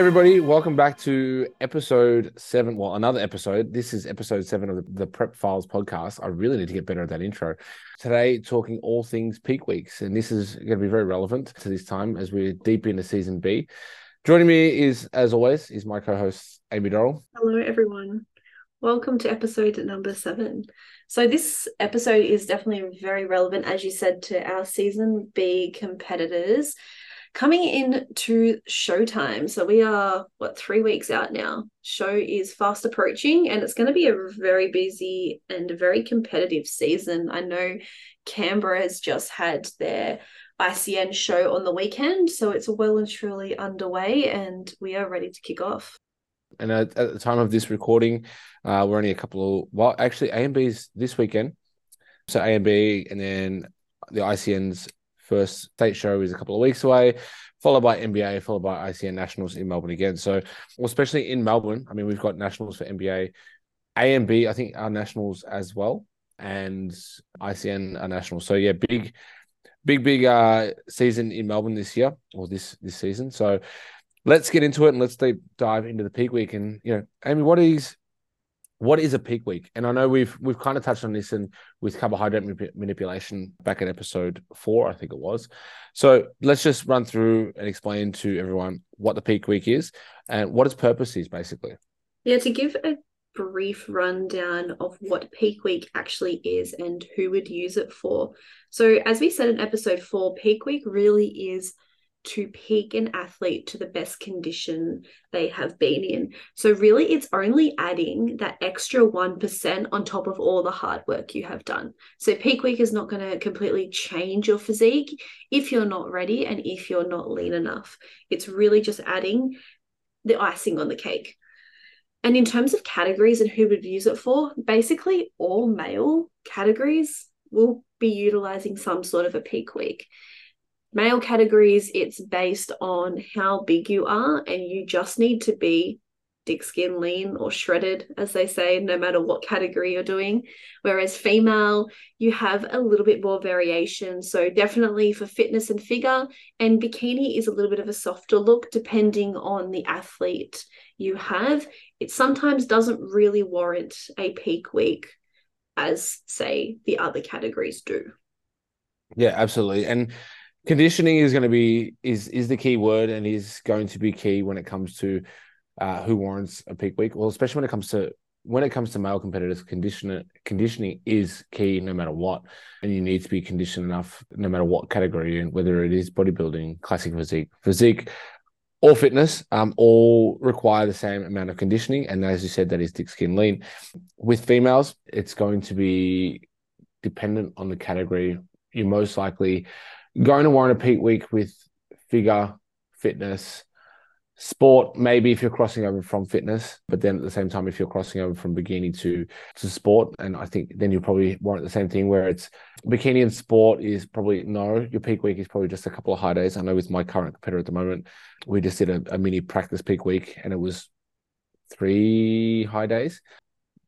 everybody, welcome back to episode seven. Well, another episode. This is episode seven of the, the Prep Files podcast. I really need to get better at that intro. Today, talking all things peak weeks, and this is going to be very relevant to this time as we're deep into season B. Joining me is, as always, is my co-host Amy Dorrell. Hello, everyone. Welcome to episode number seven. So, this episode is definitely very relevant, as you said, to our season B competitors coming in to showtime. So we are what three weeks out now. Show is fast approaching, and it's going to be a very busy and a very competitive season. I know Canberra has just had their ICN show on the weekend, so it's well and truly underway, and we are ready to kick off. And at, at the time of this recording, uh, we're only a couple of well, actually, ANB's this weekend. So ANB, and then the ICN's first state show is a couple of weeks away, followed by NBA, followed by ICN Nationals in Melbourne again. So, especially in Melbourne, I mean, we've got Nationals for NBA, ANB, I think are Nationals as well, and ICN are Nationals. So, yeah, big, big, big uh, season in Melbourne this year or this this season. So, let's get into it and let's deep dive into the peak week. And you know, Amy, what is what is a peak week? And I know we've we've kind of touched on this in with carbohydrate manip- manipulation back in episode four, I think it was. So let's just run through and explain to everyone what the peak week is and what its purpose is, basically. Yeah, to give a brief rundown of what peak week actually is and who would use it for. So as we said in episode four, peak week really is to peak an athlete to the best condition they have been in. So, really, it's only adding that extra 1% on top of all the hard work you have done. So, peak week is not going to completely change your physique if you're not ready and if you're not lean enough. It's really just adding the icing on the cake. And in terms of categories and who would use it for, basically all male categories will be utilizing some sort of a peak week male categories, it's based on how big you are, and you just need to be thick skin lean or shredded, as they say, no matter what category you're doing. Whereas female, you have a little bit more variation. So, definitely for fitness and figure, and bikini is a little bit of a softer look depending on the athlete you have. It sometimes doesn't really warrant a peak week as, say, the other categories do. Yeah, absolutely. And conditioning is going to be is is the key word and is going to be key when it comes to uh, who warrants a peak week. Well, especially when it comes to when it comes to male competitors, condition conditioning is key no matter what, and you need to be conditioned enough no matter what category, and whether it is bodybuilding, classic physique, physique, or fitness, um, all require the same amount of conditioning. And as you said, that is thick skin lean. With females, it's going to be dependent on the category. You're most likely going to warrant a peak week with figure, fitness, sport, maybe if you're crossing over from fitness, but then at the same time, if you're crossing over from bikini to to sport, and I think then you'll probably warrant the same thing where it's bikini and sport is probably no, your peak week is probably just a couple of high days. I know with my current competitor at the moment, we just did a, a mini practice peak week and it was three high days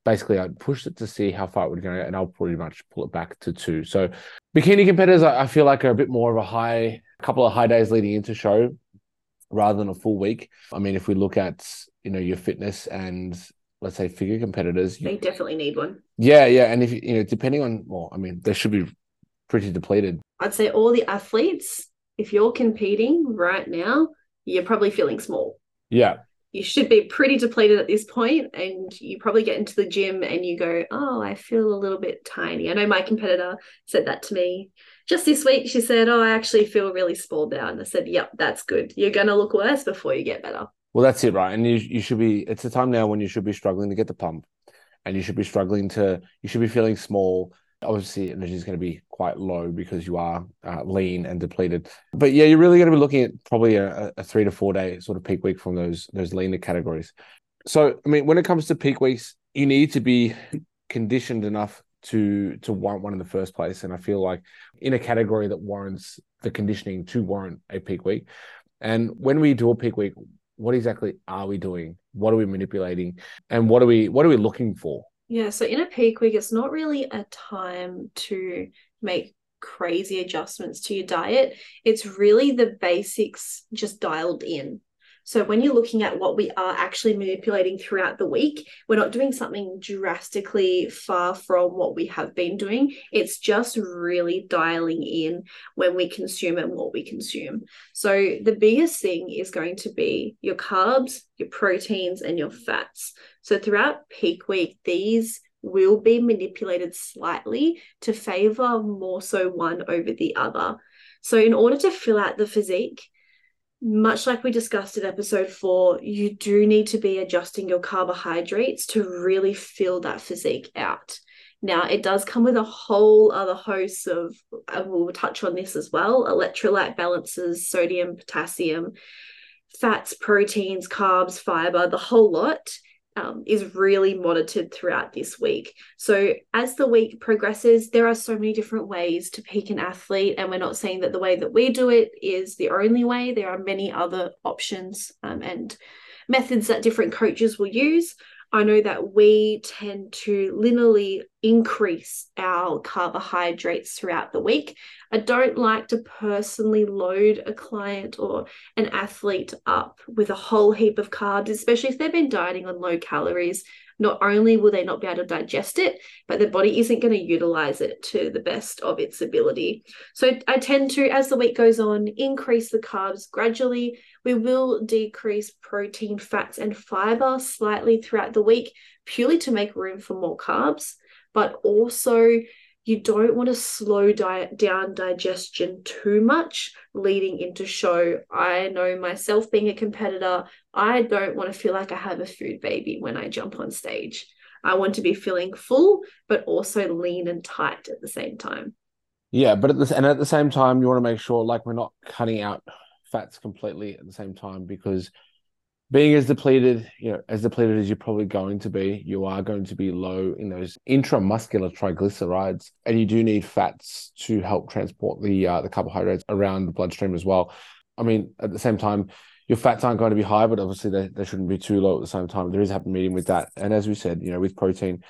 basically I pushed it to see how far it would go, and I'll pretty much pull it back to two. So bikini competitors, I, feel like are a bit more of a high, couple of high days leading into show rather than a full week. I mean, if we look at you know your fitness and let's say figure competitors, they definitely need one. Yeah, yeah, and if you know, depending on well, I mean, they should be pretty depleted. I'd say all the athletes, if you're competing right now, you're probably feeling small. Yeah, you should be pretty depleted at this point and you probably get into the gym and you go oh i feel a little bit tiny. I know my competitor said that to me just this week. She said oh i actually feel really small now and i said yep that's good. You're going to look worse before you get better. Well that's it right? And you, you should be it's a time now when you should be struggling to get the pump and you should be struggling to you should be feeling small obviously energy is going to be quite low because you are uh, lean and depleted. But yeah, you're really going to be looking at probably a, a, three to four day sort of peak week from those those leaner categories. So I mean, when it comes to peak weeks, you need to be conditioned enough to to warrant one in the first place. And I feel like in a category that warrants the conditioning to warrant a peak week. And when we do a peak week, what exactly are we doing? What are we manipulating? And what are we what are we looking for? Yeah, so in a peak week, it's not really a time to make crazy adjustments to your diet. It's really the basics just dialed in. So when you're looking at what we are actually manipulating throughout the week, we're not doing something drastically far from what we have been doing. It's just really dialing in when we consume and what we consume. So the biggest thing is going to be your carbs, your proteins, and your fats. So throughout peak week, these will be manipulated slightly to favor more so one over the other. So, in order to fill out the physique, much like we discussed in episode four, you do need to be adjusting your carbohydrates to really fill that physique out. Now, it does come with a whole other host of, and we'll touch on this as well electrolyte balances, sodium, potassium, fats, proteins, carbs, fiber, the whole lot um, is really monitored throughout this week. So, as the week progresses, there are so many different ways to peak an athlete, and we're not saying that the way that we do it is the only way. There are many other options um, and methods that different coaches will use. I know that we tend to linearly increase our carbohydrates throughout the week. I don't like to personally load a client or an athlete up with a whole heap of carbs, especially if they've been dieting on low calories. Not only will they not be able to digest it, but their body isn't going to utilize it to the best of its ability. So I tend to, as the week goes on, increase the carbs gradually we will decrease protein, fats, and fiber slightly throughout the week, purely to make room for more carbs. But also, you don't want to slow down digestion too much leading into show. I know myself being a competitor, I don't want to feel like I have a food baby when I jump on stage. I want to be feeling full, but also lean and tight at the same time. Yeah, but at the and at the same time, you want to make sure like we're not cutting out fats completely at the same time because being as depleted, you know, as depleted as you're probably going to be, you are going to be low in those intramuscular triglycerides, and you do need fats to help transport the uh, the carbohydrates around the bloodstream as well. I mean, at the same time, your fats aren't going to be high, but obviously they, they shouldn't be too low at the same time. There is a happy medium with that, and as we said, you know, with protein,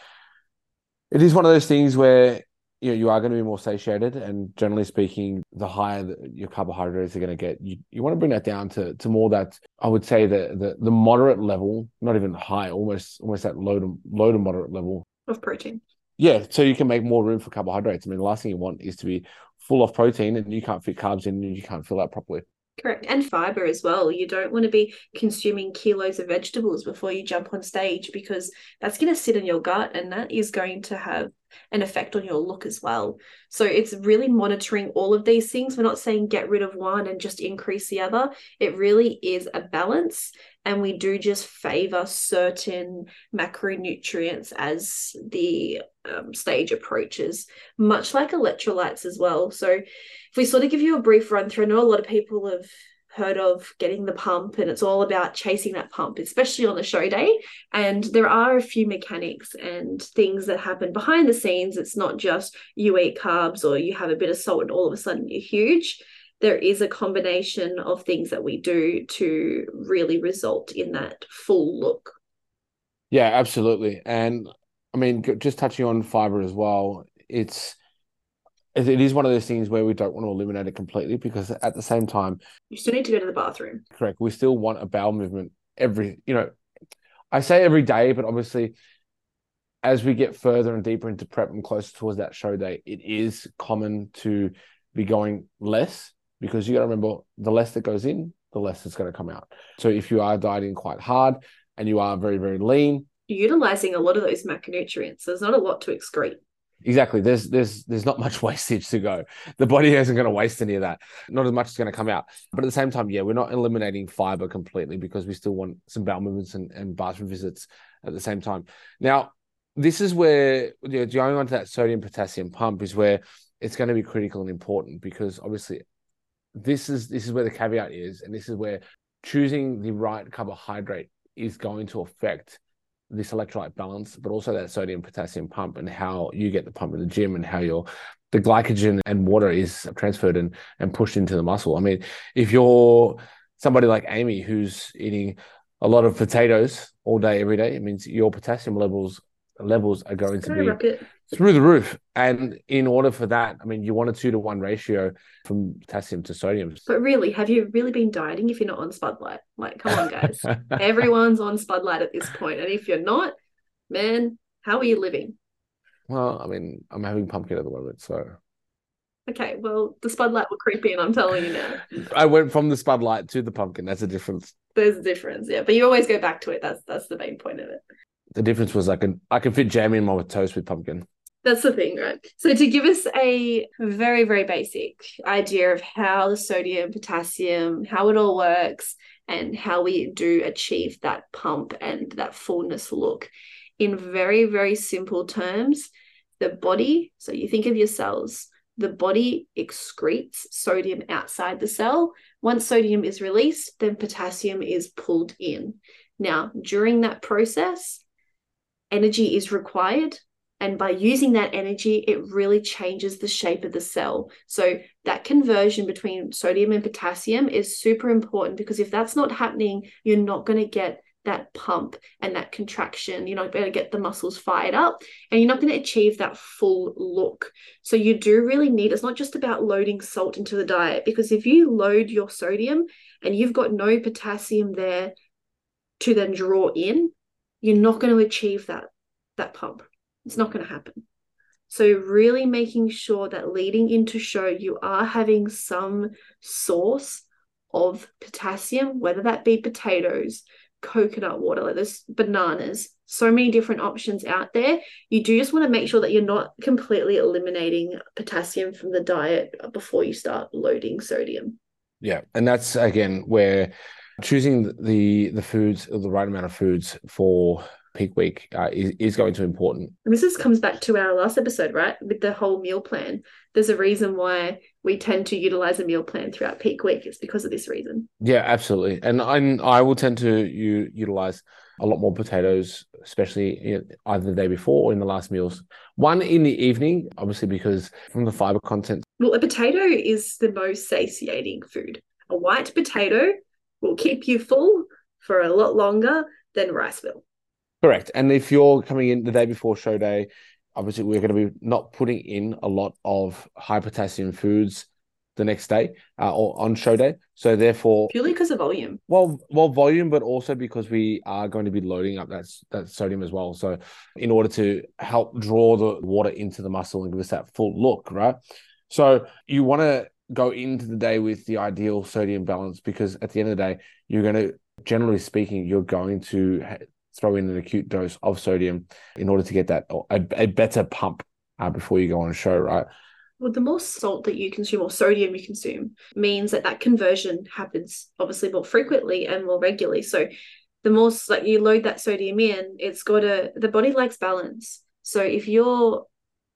it is one of those things where you know, you are going to be more satiated, and generally speaking, the higher the, your carbohydrates are going to get, you, you want to bring that down to to more that I would say the the, the moderate level, not even high, almost almost that low to low to moderate level of protein. Yeah, so you can make more room for carbohydrates. I mean, the last thing you want is to be full of protein and you can't fit carbs in and you can't fill that properly. Correct. And fiber as well. You don't want to be consuming kilos of vegetables before you jump on stage because that's going to sit in your gut and that is going to have an effect on your look as well. So it's really monitoring all of these things. We're not saying get rid of one and just increase the other. It really is a balance. And we do just favor certain macronutrients as the um, stage approaches, much like electrolytes as well. So if we sort of give you a brief run through, I know a lot of people have heard of getting the pump and it's all about chasing that pump especially on the show day. And there are a few mechanics and things that happen behind the scenes. It's not just you eat carbs or you have a bit of salt and all of a sudden you're huge there is a combination of things that we do to really result in that full look. Yeah absolutely. And i mean just touching on fiber as well it's it is one of those things where we don't want to eliminate it completely because at the same time you still need to go to the bathroom. Correct. We still want a bowel movement every you know i say every day but obviously as we get further and deeper into prep and closer towards that show day it is common to be going less because you got to remember the less that goes in the less it's going to come out so if you are dieting quite hard and you are very very lean you're utilizing a lot of those macronutrients there's not a lot to excrete Exactly. There's there's there's not much wastage to go. The body isn't going to waste any of that. Not as much is going to come out. But at the same time, yeah, we're not eliminating fiber completely because we still want some bowel movements and, and bathroom visits at the same time. Now, this is where you know, going on to that sodium potassium pump is where it's going to be critical and important because obviously this is this is where the caveat is, and this is where choosing the right carbohydrate is going to affect this electrolyte balance, but also that sodium potassium pump and how you get the pump in the gym and how your the glycogen and water is transferred and, and pushed into the muscle. I mean, if you're somebody like Amy who's eating a lot of potatoes all day, every day, it means your potassium levels levels are going to be through the roof. And in order for that, I mean, you want a two to one ratio from potassium to sodium. But really, have you really been dieting if you're not on Spud Lite? Like, come on, guys. Everyone's on Spud Lite at this point. And if you're not, man, how are you living? Well, I mean, I'm having pumpkin at the moment, so. Okay, well, the Spud Lite will creep in, I'm telling you now. I went from the Spud Lite to the pumpkin. That's a difference. There's a difference, yeah. But you always go back to it. That's that's the main point of it. The difference was I can I can fit jam in my toast with pumpkin. That's the thing, right? So to give us a very, very basic idea of how the sodium, potassium, how it all works, and how we do achieve that pump and that fullness look in very, very simple terms, the body, so you think of your cells, the body excretes sodium outside the cell. Once sodium is released, then potassium is pulled in. Now, during that process, energy is required and by using that energy, it really changes the shape of the cell. So, that conversion between sodium and potassium is super important because if that's not happening, you're not going to get that pump and that contraction. You're not going to get the muscles fired up and you're not going to achieve that full look. So, you do really need it's not just about loading salt into the diet because if you load your sodium and you've got no potassium there to then draw in, you're not going to achieve that that pump. It's not going to happen. So, really making sure that leading into show, you are having some source of potassium, whether that be potatoes, coconut water, like there's bananas, so many different options out there. You do just want to make sure that you're not completely eliminating potassium from the diet before you start loading sodium. Yeah. And that's again where choosing the the foods the right amount of foods for peak week uh, is, is going to be important. And this comes back to our last episode, right? With the whole meal plan. There's a reason why we tend to utilize a meal plan throughout peak week. It's because of this reason. Yeah, absolutely. And I I will tend to u- utilize a lot more potatoes, especially either the day before or in the last meals. One in the evening, obviously, because from the fiber content. Well, a potato is the most satiating food. A white potato will keep you full for a lot longer than rice will. Correct. And if you're coming in the day before show day, obviously we're going to be not putting in a lot of high potassium foods the next day uh, or on show day. So therefore, purely because of volume. Well, well, volume, but also because we are going to be loading up that that sodium as well. So in order to help draw the water into the muscle and give us that full look, right? So you want to go into the day with the ideal sodium balance because at the end of the day, you're going to, generally speaking, you're going to throw in an acute dose of sodium in order to get that a, a better pump uh, before you go on a show, right? Well, the more salt that you consume or sodium you consume means that that conversion happens obviously more frequently and more regularly. So the more like you load that sodium in, it's got a the body likes balance. So if you're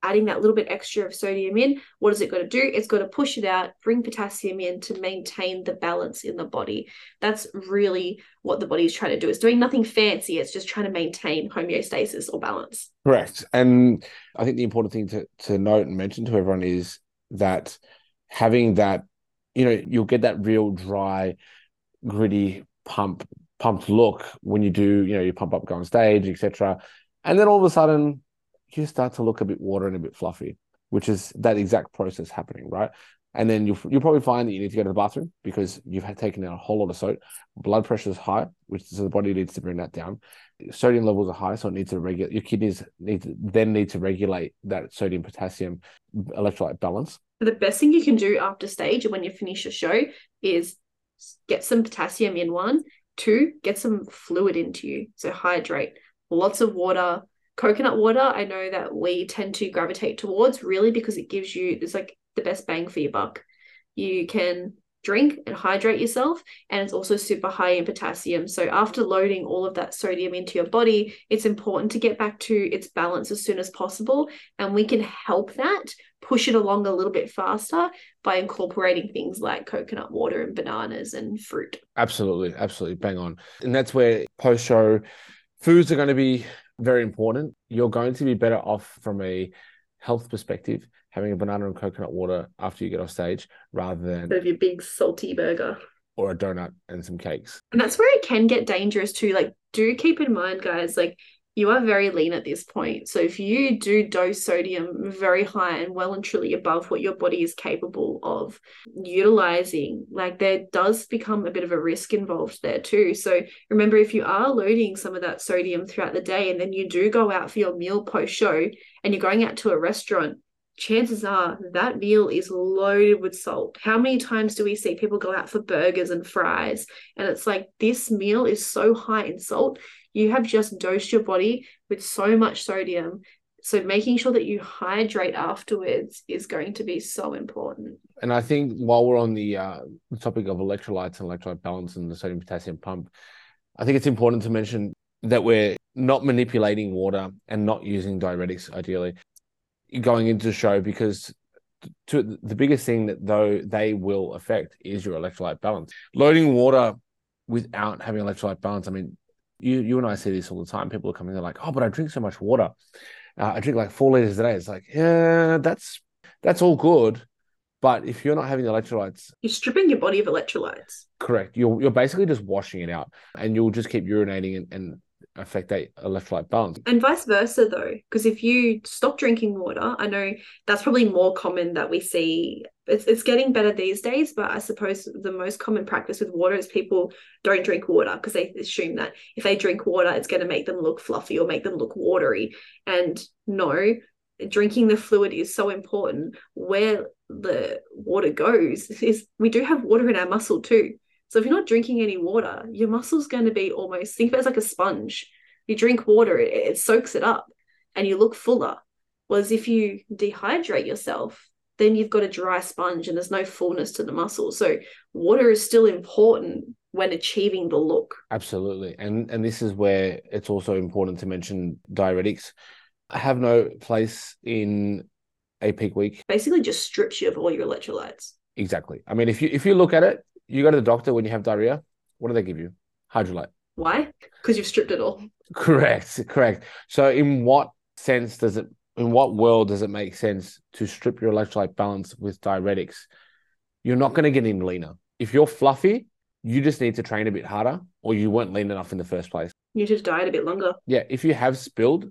adding that little bit extra of sodium in, what is it going to do? It's going to push it out, bring potassium in to maintain the balance in the body. That's really what the body is trying to do. It's doing nothing fancy. It's just trying to maintain homeostasis or balance. Correct. And I think the important thing to, to note and mention to everyone is that having that, you know, you'll get that real dry, gritty pump pumped look when you do, you know, you pump up, go on stage, etc. And then all of a sudden, you start to look a bit water and a bit fluffy, which is that exact process happening, right? And then you'll, you'll probably find that you need to go to the bathroom because you've had taken out a whole lot of salt. Blood pressure is high, which so the body needs to bring that down. Sodium levels are high, so it needs to regulate. Your kidneys need to then need to regulate that sodium potassium electrolyte balance. The best thing you can do after stage when you finish your show is get some potassium in one. Two, get some fluid into you. So hydrate. Lots of water, coconut water i know that we tend to gravitate towards really because it gives you it's like the best bang for your buck. You can drink and hydrate yourself and it's also super high in potassium. So after loading all of that sodium into your body it's important to get back to its balance as soon as possible and we can help that push it along a little bit faster by incorporating things like coconut water and bananas and fruit. Absolutely absolutely bang on. And that's where post show foods are going to be very important. You're going to be better off from a health perspective having a banana and coconut water after you get off stage rather than of your big salty burger or a donut and some cakes. And that's where it can get dangerous too. Like, do keep in mind, guys, like you are very lean at this point. So if you do dose sodium very high and well and truly above what your body is capable of utilizing, like there does become a bit of a risk involved there too. So remember, if you are loading some of that sodium throughout the day and then you do go out for your meal post show and you're going out to a restaurant, chances are that meal is loaded with salt. How many times do we see people go out for burgers and fries? And it's like this meal is so high in salt you have just dosed your body with so much sodium. So making sure that you hydrate afterwards is going to be so important. And I think while we're on the, uh, topic of electrolytes and electrolyte balance and the sodium potassium pump, I think it's important to mention that we're not manipulating water and not using diuretics ideally going into the show because to the biggest thing that though they will affect is your electrolyte balance. Loading water without having electrolyte balance, I mean, you you and I see this all the time. People are coming, they're like, "Oh, but I drink so much water. Uh, I drink like four liters a day." It's like, yeah, that's that's all good, but if you're not having the electrolytes, you're stripping your body of electrolytes. Correct. You're you're basically just washing it out, and you'll just keep urinating and, and affect that electrolyte balance. And vice versa, though, because if you stop drinking water, I know that's probably more common that we see. It's, it's getting better these days, but I suppose the most common practice with water is people don't drink water because they assume that if they drink water, it's going to make them look fluffy or make them look watery. And no, drinking the fluid is so important. Where the water goes is we do have water in our muscle too. So if you're not drinking any water, your muscle's going to be almost think of it as like a sponge. You drink water, it, it soaks it up and you look fuller. Whereas if you dehydrate yourself, then you've got a dry sponge and there's no fullness to the muscle. So water is still important when achieving the look. Absolutely. And and this is where it's also important to mention diuretics have no place in a peak week. Basically just strips you of all your electrolytes. Exactly. I mean if you if you look at it, you go to the doctor when you have diarrhea. What do they give you? Hydralyte. Why? Because you've stripped it all. Correct. Correct. So, in what sense does it? In what world does it make sense to strip your electrolyte balance with diuretics? You're not going to get any leaner. If you're fluffy, you just need to train a bit harder, or you weren't lean enough in the first place. You just diet a bit longer. Yeah. If you have spilled,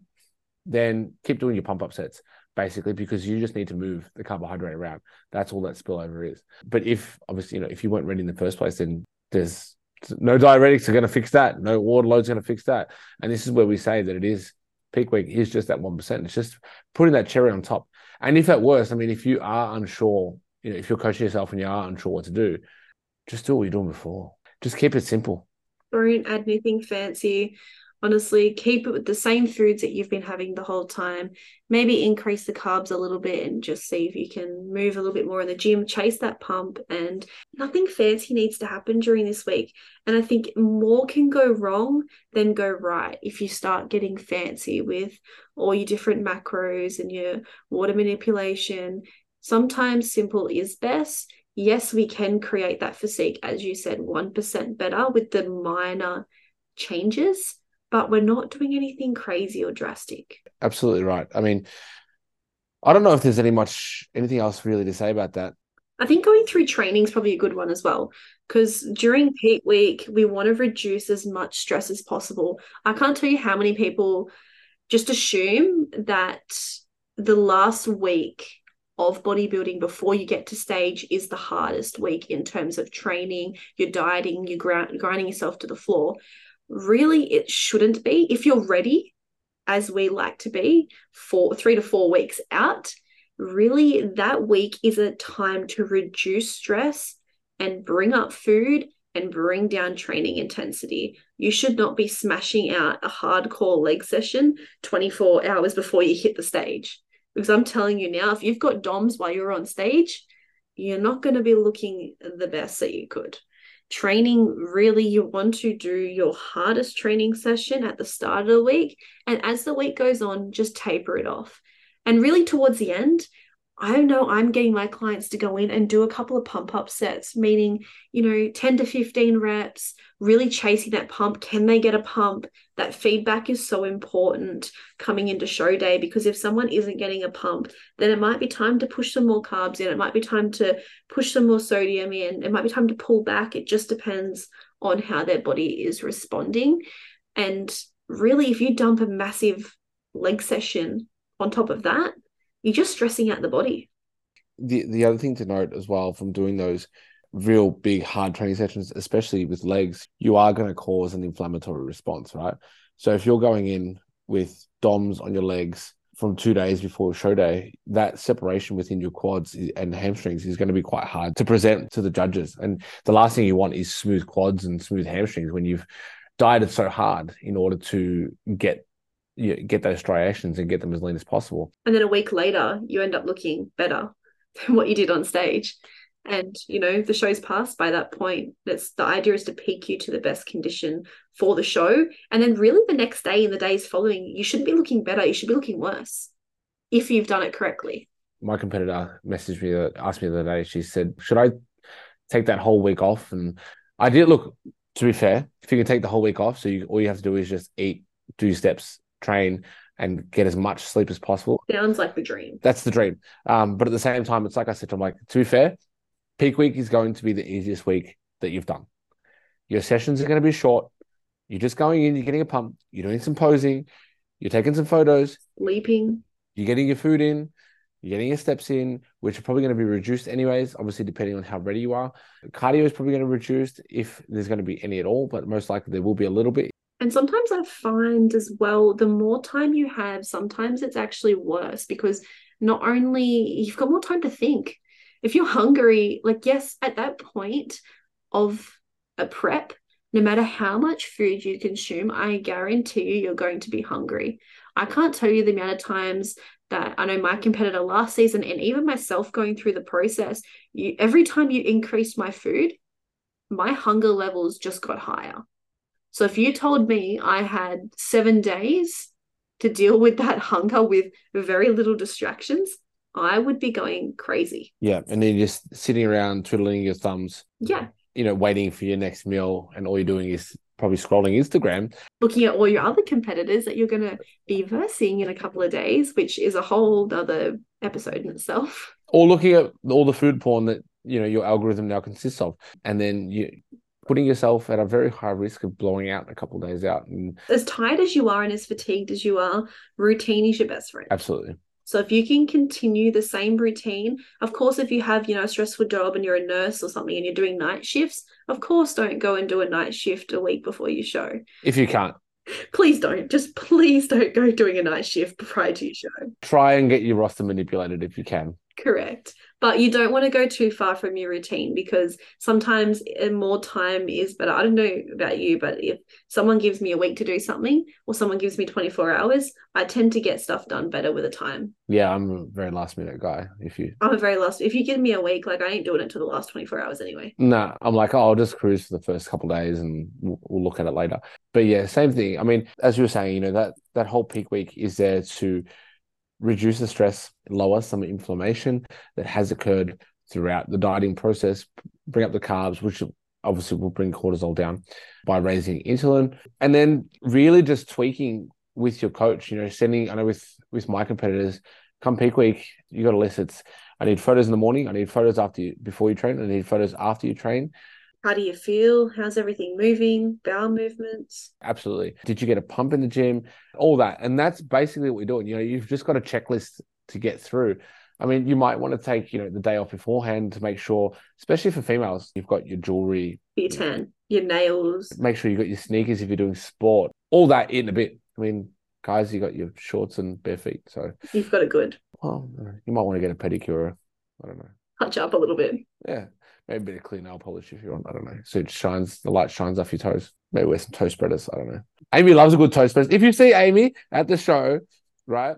then keep doing your pump up sets basically because you just need to move the carbohydrate around. That's all that spillover is. But if obviously, you know, if you weren't ready in the first place, then there's no diuretics are going to fix that. No water load's going to fix that. And this is where we say that it is peak week is just that 1%. It's just putting that cherry on top. And if at worst, I mean, if you are unsure, you know, if you're coaching yourself and you are unsure what to do, just do what you're doing before. Just keep it simple. Don't add anything fancy honestly keep it with the same foods that you've been having the whole time. Maybe increase the carbs a little bit and just see if you can move a little bit more in the gym. Chase that pump and nothing fancy needs to happen during this week. And i think more can go wrong than go right if you start getting fancy with all your different macros and your water manipulation. Sometimes simple is best. Yes we can create that physique as you said 1% better with the minor changes but we're not doing anything crazy or drastic. Absolutely right. I mean, I don't know if there's any much anything else really to say about that. I think going through training is probably a good one as well. Because during peak week, we want to reduce as much stress as possible. I can't tell you how many people just assume that the last week of bodybuilding before you get to stage is the hardest week in terms of training, you're dieting, you're grinding yourself to the floor really it shouldn't be if you're ready as we like to be for three to four weeks out really that week is a time to reduce stress and bring up food and bring down training intensity. You should not be smashing out a hardcore leg session 24 hours before you hit the stage. Because I'm telling you now, if you've got DOMs while you're on stage, you're not going to be looking the best that you could training really you want to do your hardest training session at the start of the week and as the week goes on just taper it off. And really towards the end I know I'm getting my clients to go in and do a couple of pump up sets, meaning, you know, 10 to 15 reps, really chasing that pump. Can they get a pump? That feedback is so important coming into show day because if someone isn't getting a pump, then it might be time to push some more carbs in. It might be time to push some more sodium in. It might be time to pull back. It just depends on how their body is responding. And really, if you dump a massive leg session on top of that, you're just stressing out the body. The the other thing to note as well from doing those real big hard training sessions, especially with legs, you are going to cause an inflammatory response, right? So if you're going in with DOMs on your legs from two days before show day, that separation within your quads and hamstrings is going to be quite hard to present to the judges. And the last thing you want is smooth quads and smooth hamstrings when you've dieted so hard in order to get you get those striations and get them as lean as possible. And then a week later, you end up looking better than what you did on stage. And you know the show's passed by that point. That's the idea is to peak you to the best condition for the show. And then really the next day and the days following you shouldn't be looking better. You should be looking worse if you've done it correctly. My competitor messaged me asked me the other day. She said should i take that whole week off? And i did look to be fair if you can take the whole week off so you, all you have to do is just eat do steps train and get as much sleep as possible. Sounds like the dream. That's the dream. Um, but at the same time, it's like I said, I'm like, to be fair, peak week is going to be the easiest week that you've done. Your sessions are going to be short. You're just going in, you're getting a pump, you're doing some posing, you're taking some photos, sleeping, you're getting your food in, you're getting your steps in, which are probably going to be reduced anyways, obviously, depending on how ready you are. Cardio is probably going to be reduced if there's going to be any at all, but most likely there will be a little bit. And sometimes I find as well, the more time you have, sometimes it's actually worse because not only you've got more time to think, if you're hungry, like, yes, at that point of a prep, no matter how much food you consume, I guarantee you, you're going to be hungry. I can't tell you the amount of times that I know my competitor last season and even myself going through the process, you every time you increased my food, my hunger levels just got higher. So if you told me I had seven days to deal with that hunger with very little distractions, I would be going crazy. Yeah. And then you're just sitting around twiddling your thumbs. Yeah. You know, waiting for your next meal, and all you're doing is probably scrolling Instagram. Looking at all your other competitors that you're going to be versing in a couple of days, which is a whole other episode in itself. Or looking at all the food porn that, you know, your algorithm now consists of. And then you putting yourself at a very high risk of blowing out a couple of days out. And as tired as you are and as fatigued as you are, routine is your best friend. Absolutely. So if you can continue the same routine, of course, if you have, you know, a stressful job and you're a nurse or something and you're doing night shifts, of course, don't go and do a night shift a week before you show. If you can't. Please don't. Just please don't go doing a night shift prior to your show. Try and get your roster manipulated if you can. Correct but you don't want to go too far from your routine because sometimes eh, more time is better. I don't know about you, but if someone gives me a week to do something or someone gives me 24 hours, I tend to get stuff done better with the time. Yeah, I'm a very last minute guy. If you, I'm a very last. If you give me a week, like I ain't doing it to the last 24 hours anyway. No, nah, I'm like, oh, I'll just cruise for the first couple days and we'll, we'll look at it later. But yeah, same thing. I mean, as you were saying, you know that that whole peak week is there to reduce the stress, lower some inflammation that has occurred throughout the dieting process, bring up the carbs, which obviously will bring cortisol down by raising insulin, and then really just tweaking with your coach. You know, sending. I know with with my competitors, come peak week, you got a list. It's I need photos in the morning. I need photos after you before you train. I need photos after you train. How do you feel? How's everything moving? Bowel movements? Absolutely. Did you get a pump in the gym? All that. And that's basically what we're doing. You know, you've just got a checklist to get through. I mean, you might want to take, you know, the day off beforehand to make sure, especially for females, you've got your jewelry, your tan, your nails. Make sure you got your sneakers if you're doing sport. All that in a bit. I mean, guys, you got your shorts and bare feet. So you've got it good. Well, you might want to get a pedicure. I don't know. Touch up a little bit. Yeah. Maybe a bit of clean nail polish if you want. I don't know. So it shines, the light shines off your toes. Maybe wear some toe spreaders. I don't know. Amy loves a good toe spreader. If you see Amy at the show, right,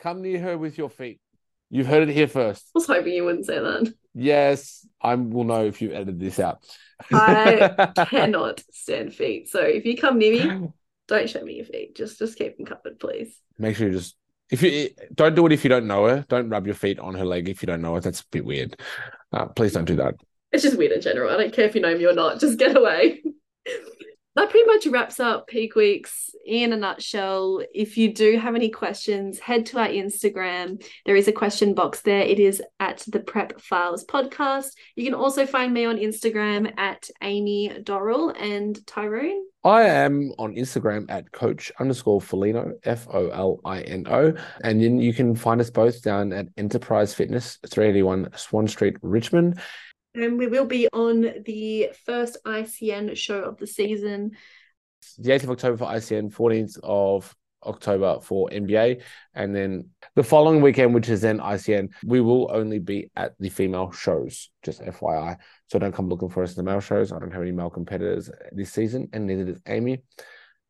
come near her with your feet. You've heard it here first. I was hoping you wouldn't say that. Yes, I will know if you edited this out. I cannot stand feet. So if you come near me, don't show me your feet. Just just keep them covered, please. Make sure you just if you don't do it if you don't know her. Don't rub your feet on her leg if you don't know her. That's a bit weird. Uh, please don't do that. It's just weird in general. I don't care if you know me or not. Just get away. that pretty much wraps up peak weeks in a nutshell. If you do have any questions, head to our Instagram. There is a question box there. It is at the Prep Files podcast. You can also find me on Instagram at Amy Dorrell and Tyrone. I am on Instagram at coach underscore Folino, F O L I N O. And then you can find us both down at Enterprise Fitness, 381 Swan Street, Richmond. And we will be on the first ICN show of the season. The 8th of October for ICN, 14th of October for NBA. And then the following weekend, which is then ICN, we will only be at the female shows, just FYI. So don't come looking for us in the male shows. I don't have any male competitors this season, and neither does Amy.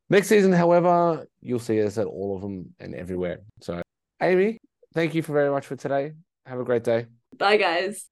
Next season, however, you'll see us at all of them and everywhere. So, Amy, thank you for very much for today. Have a great day. Bye, guys.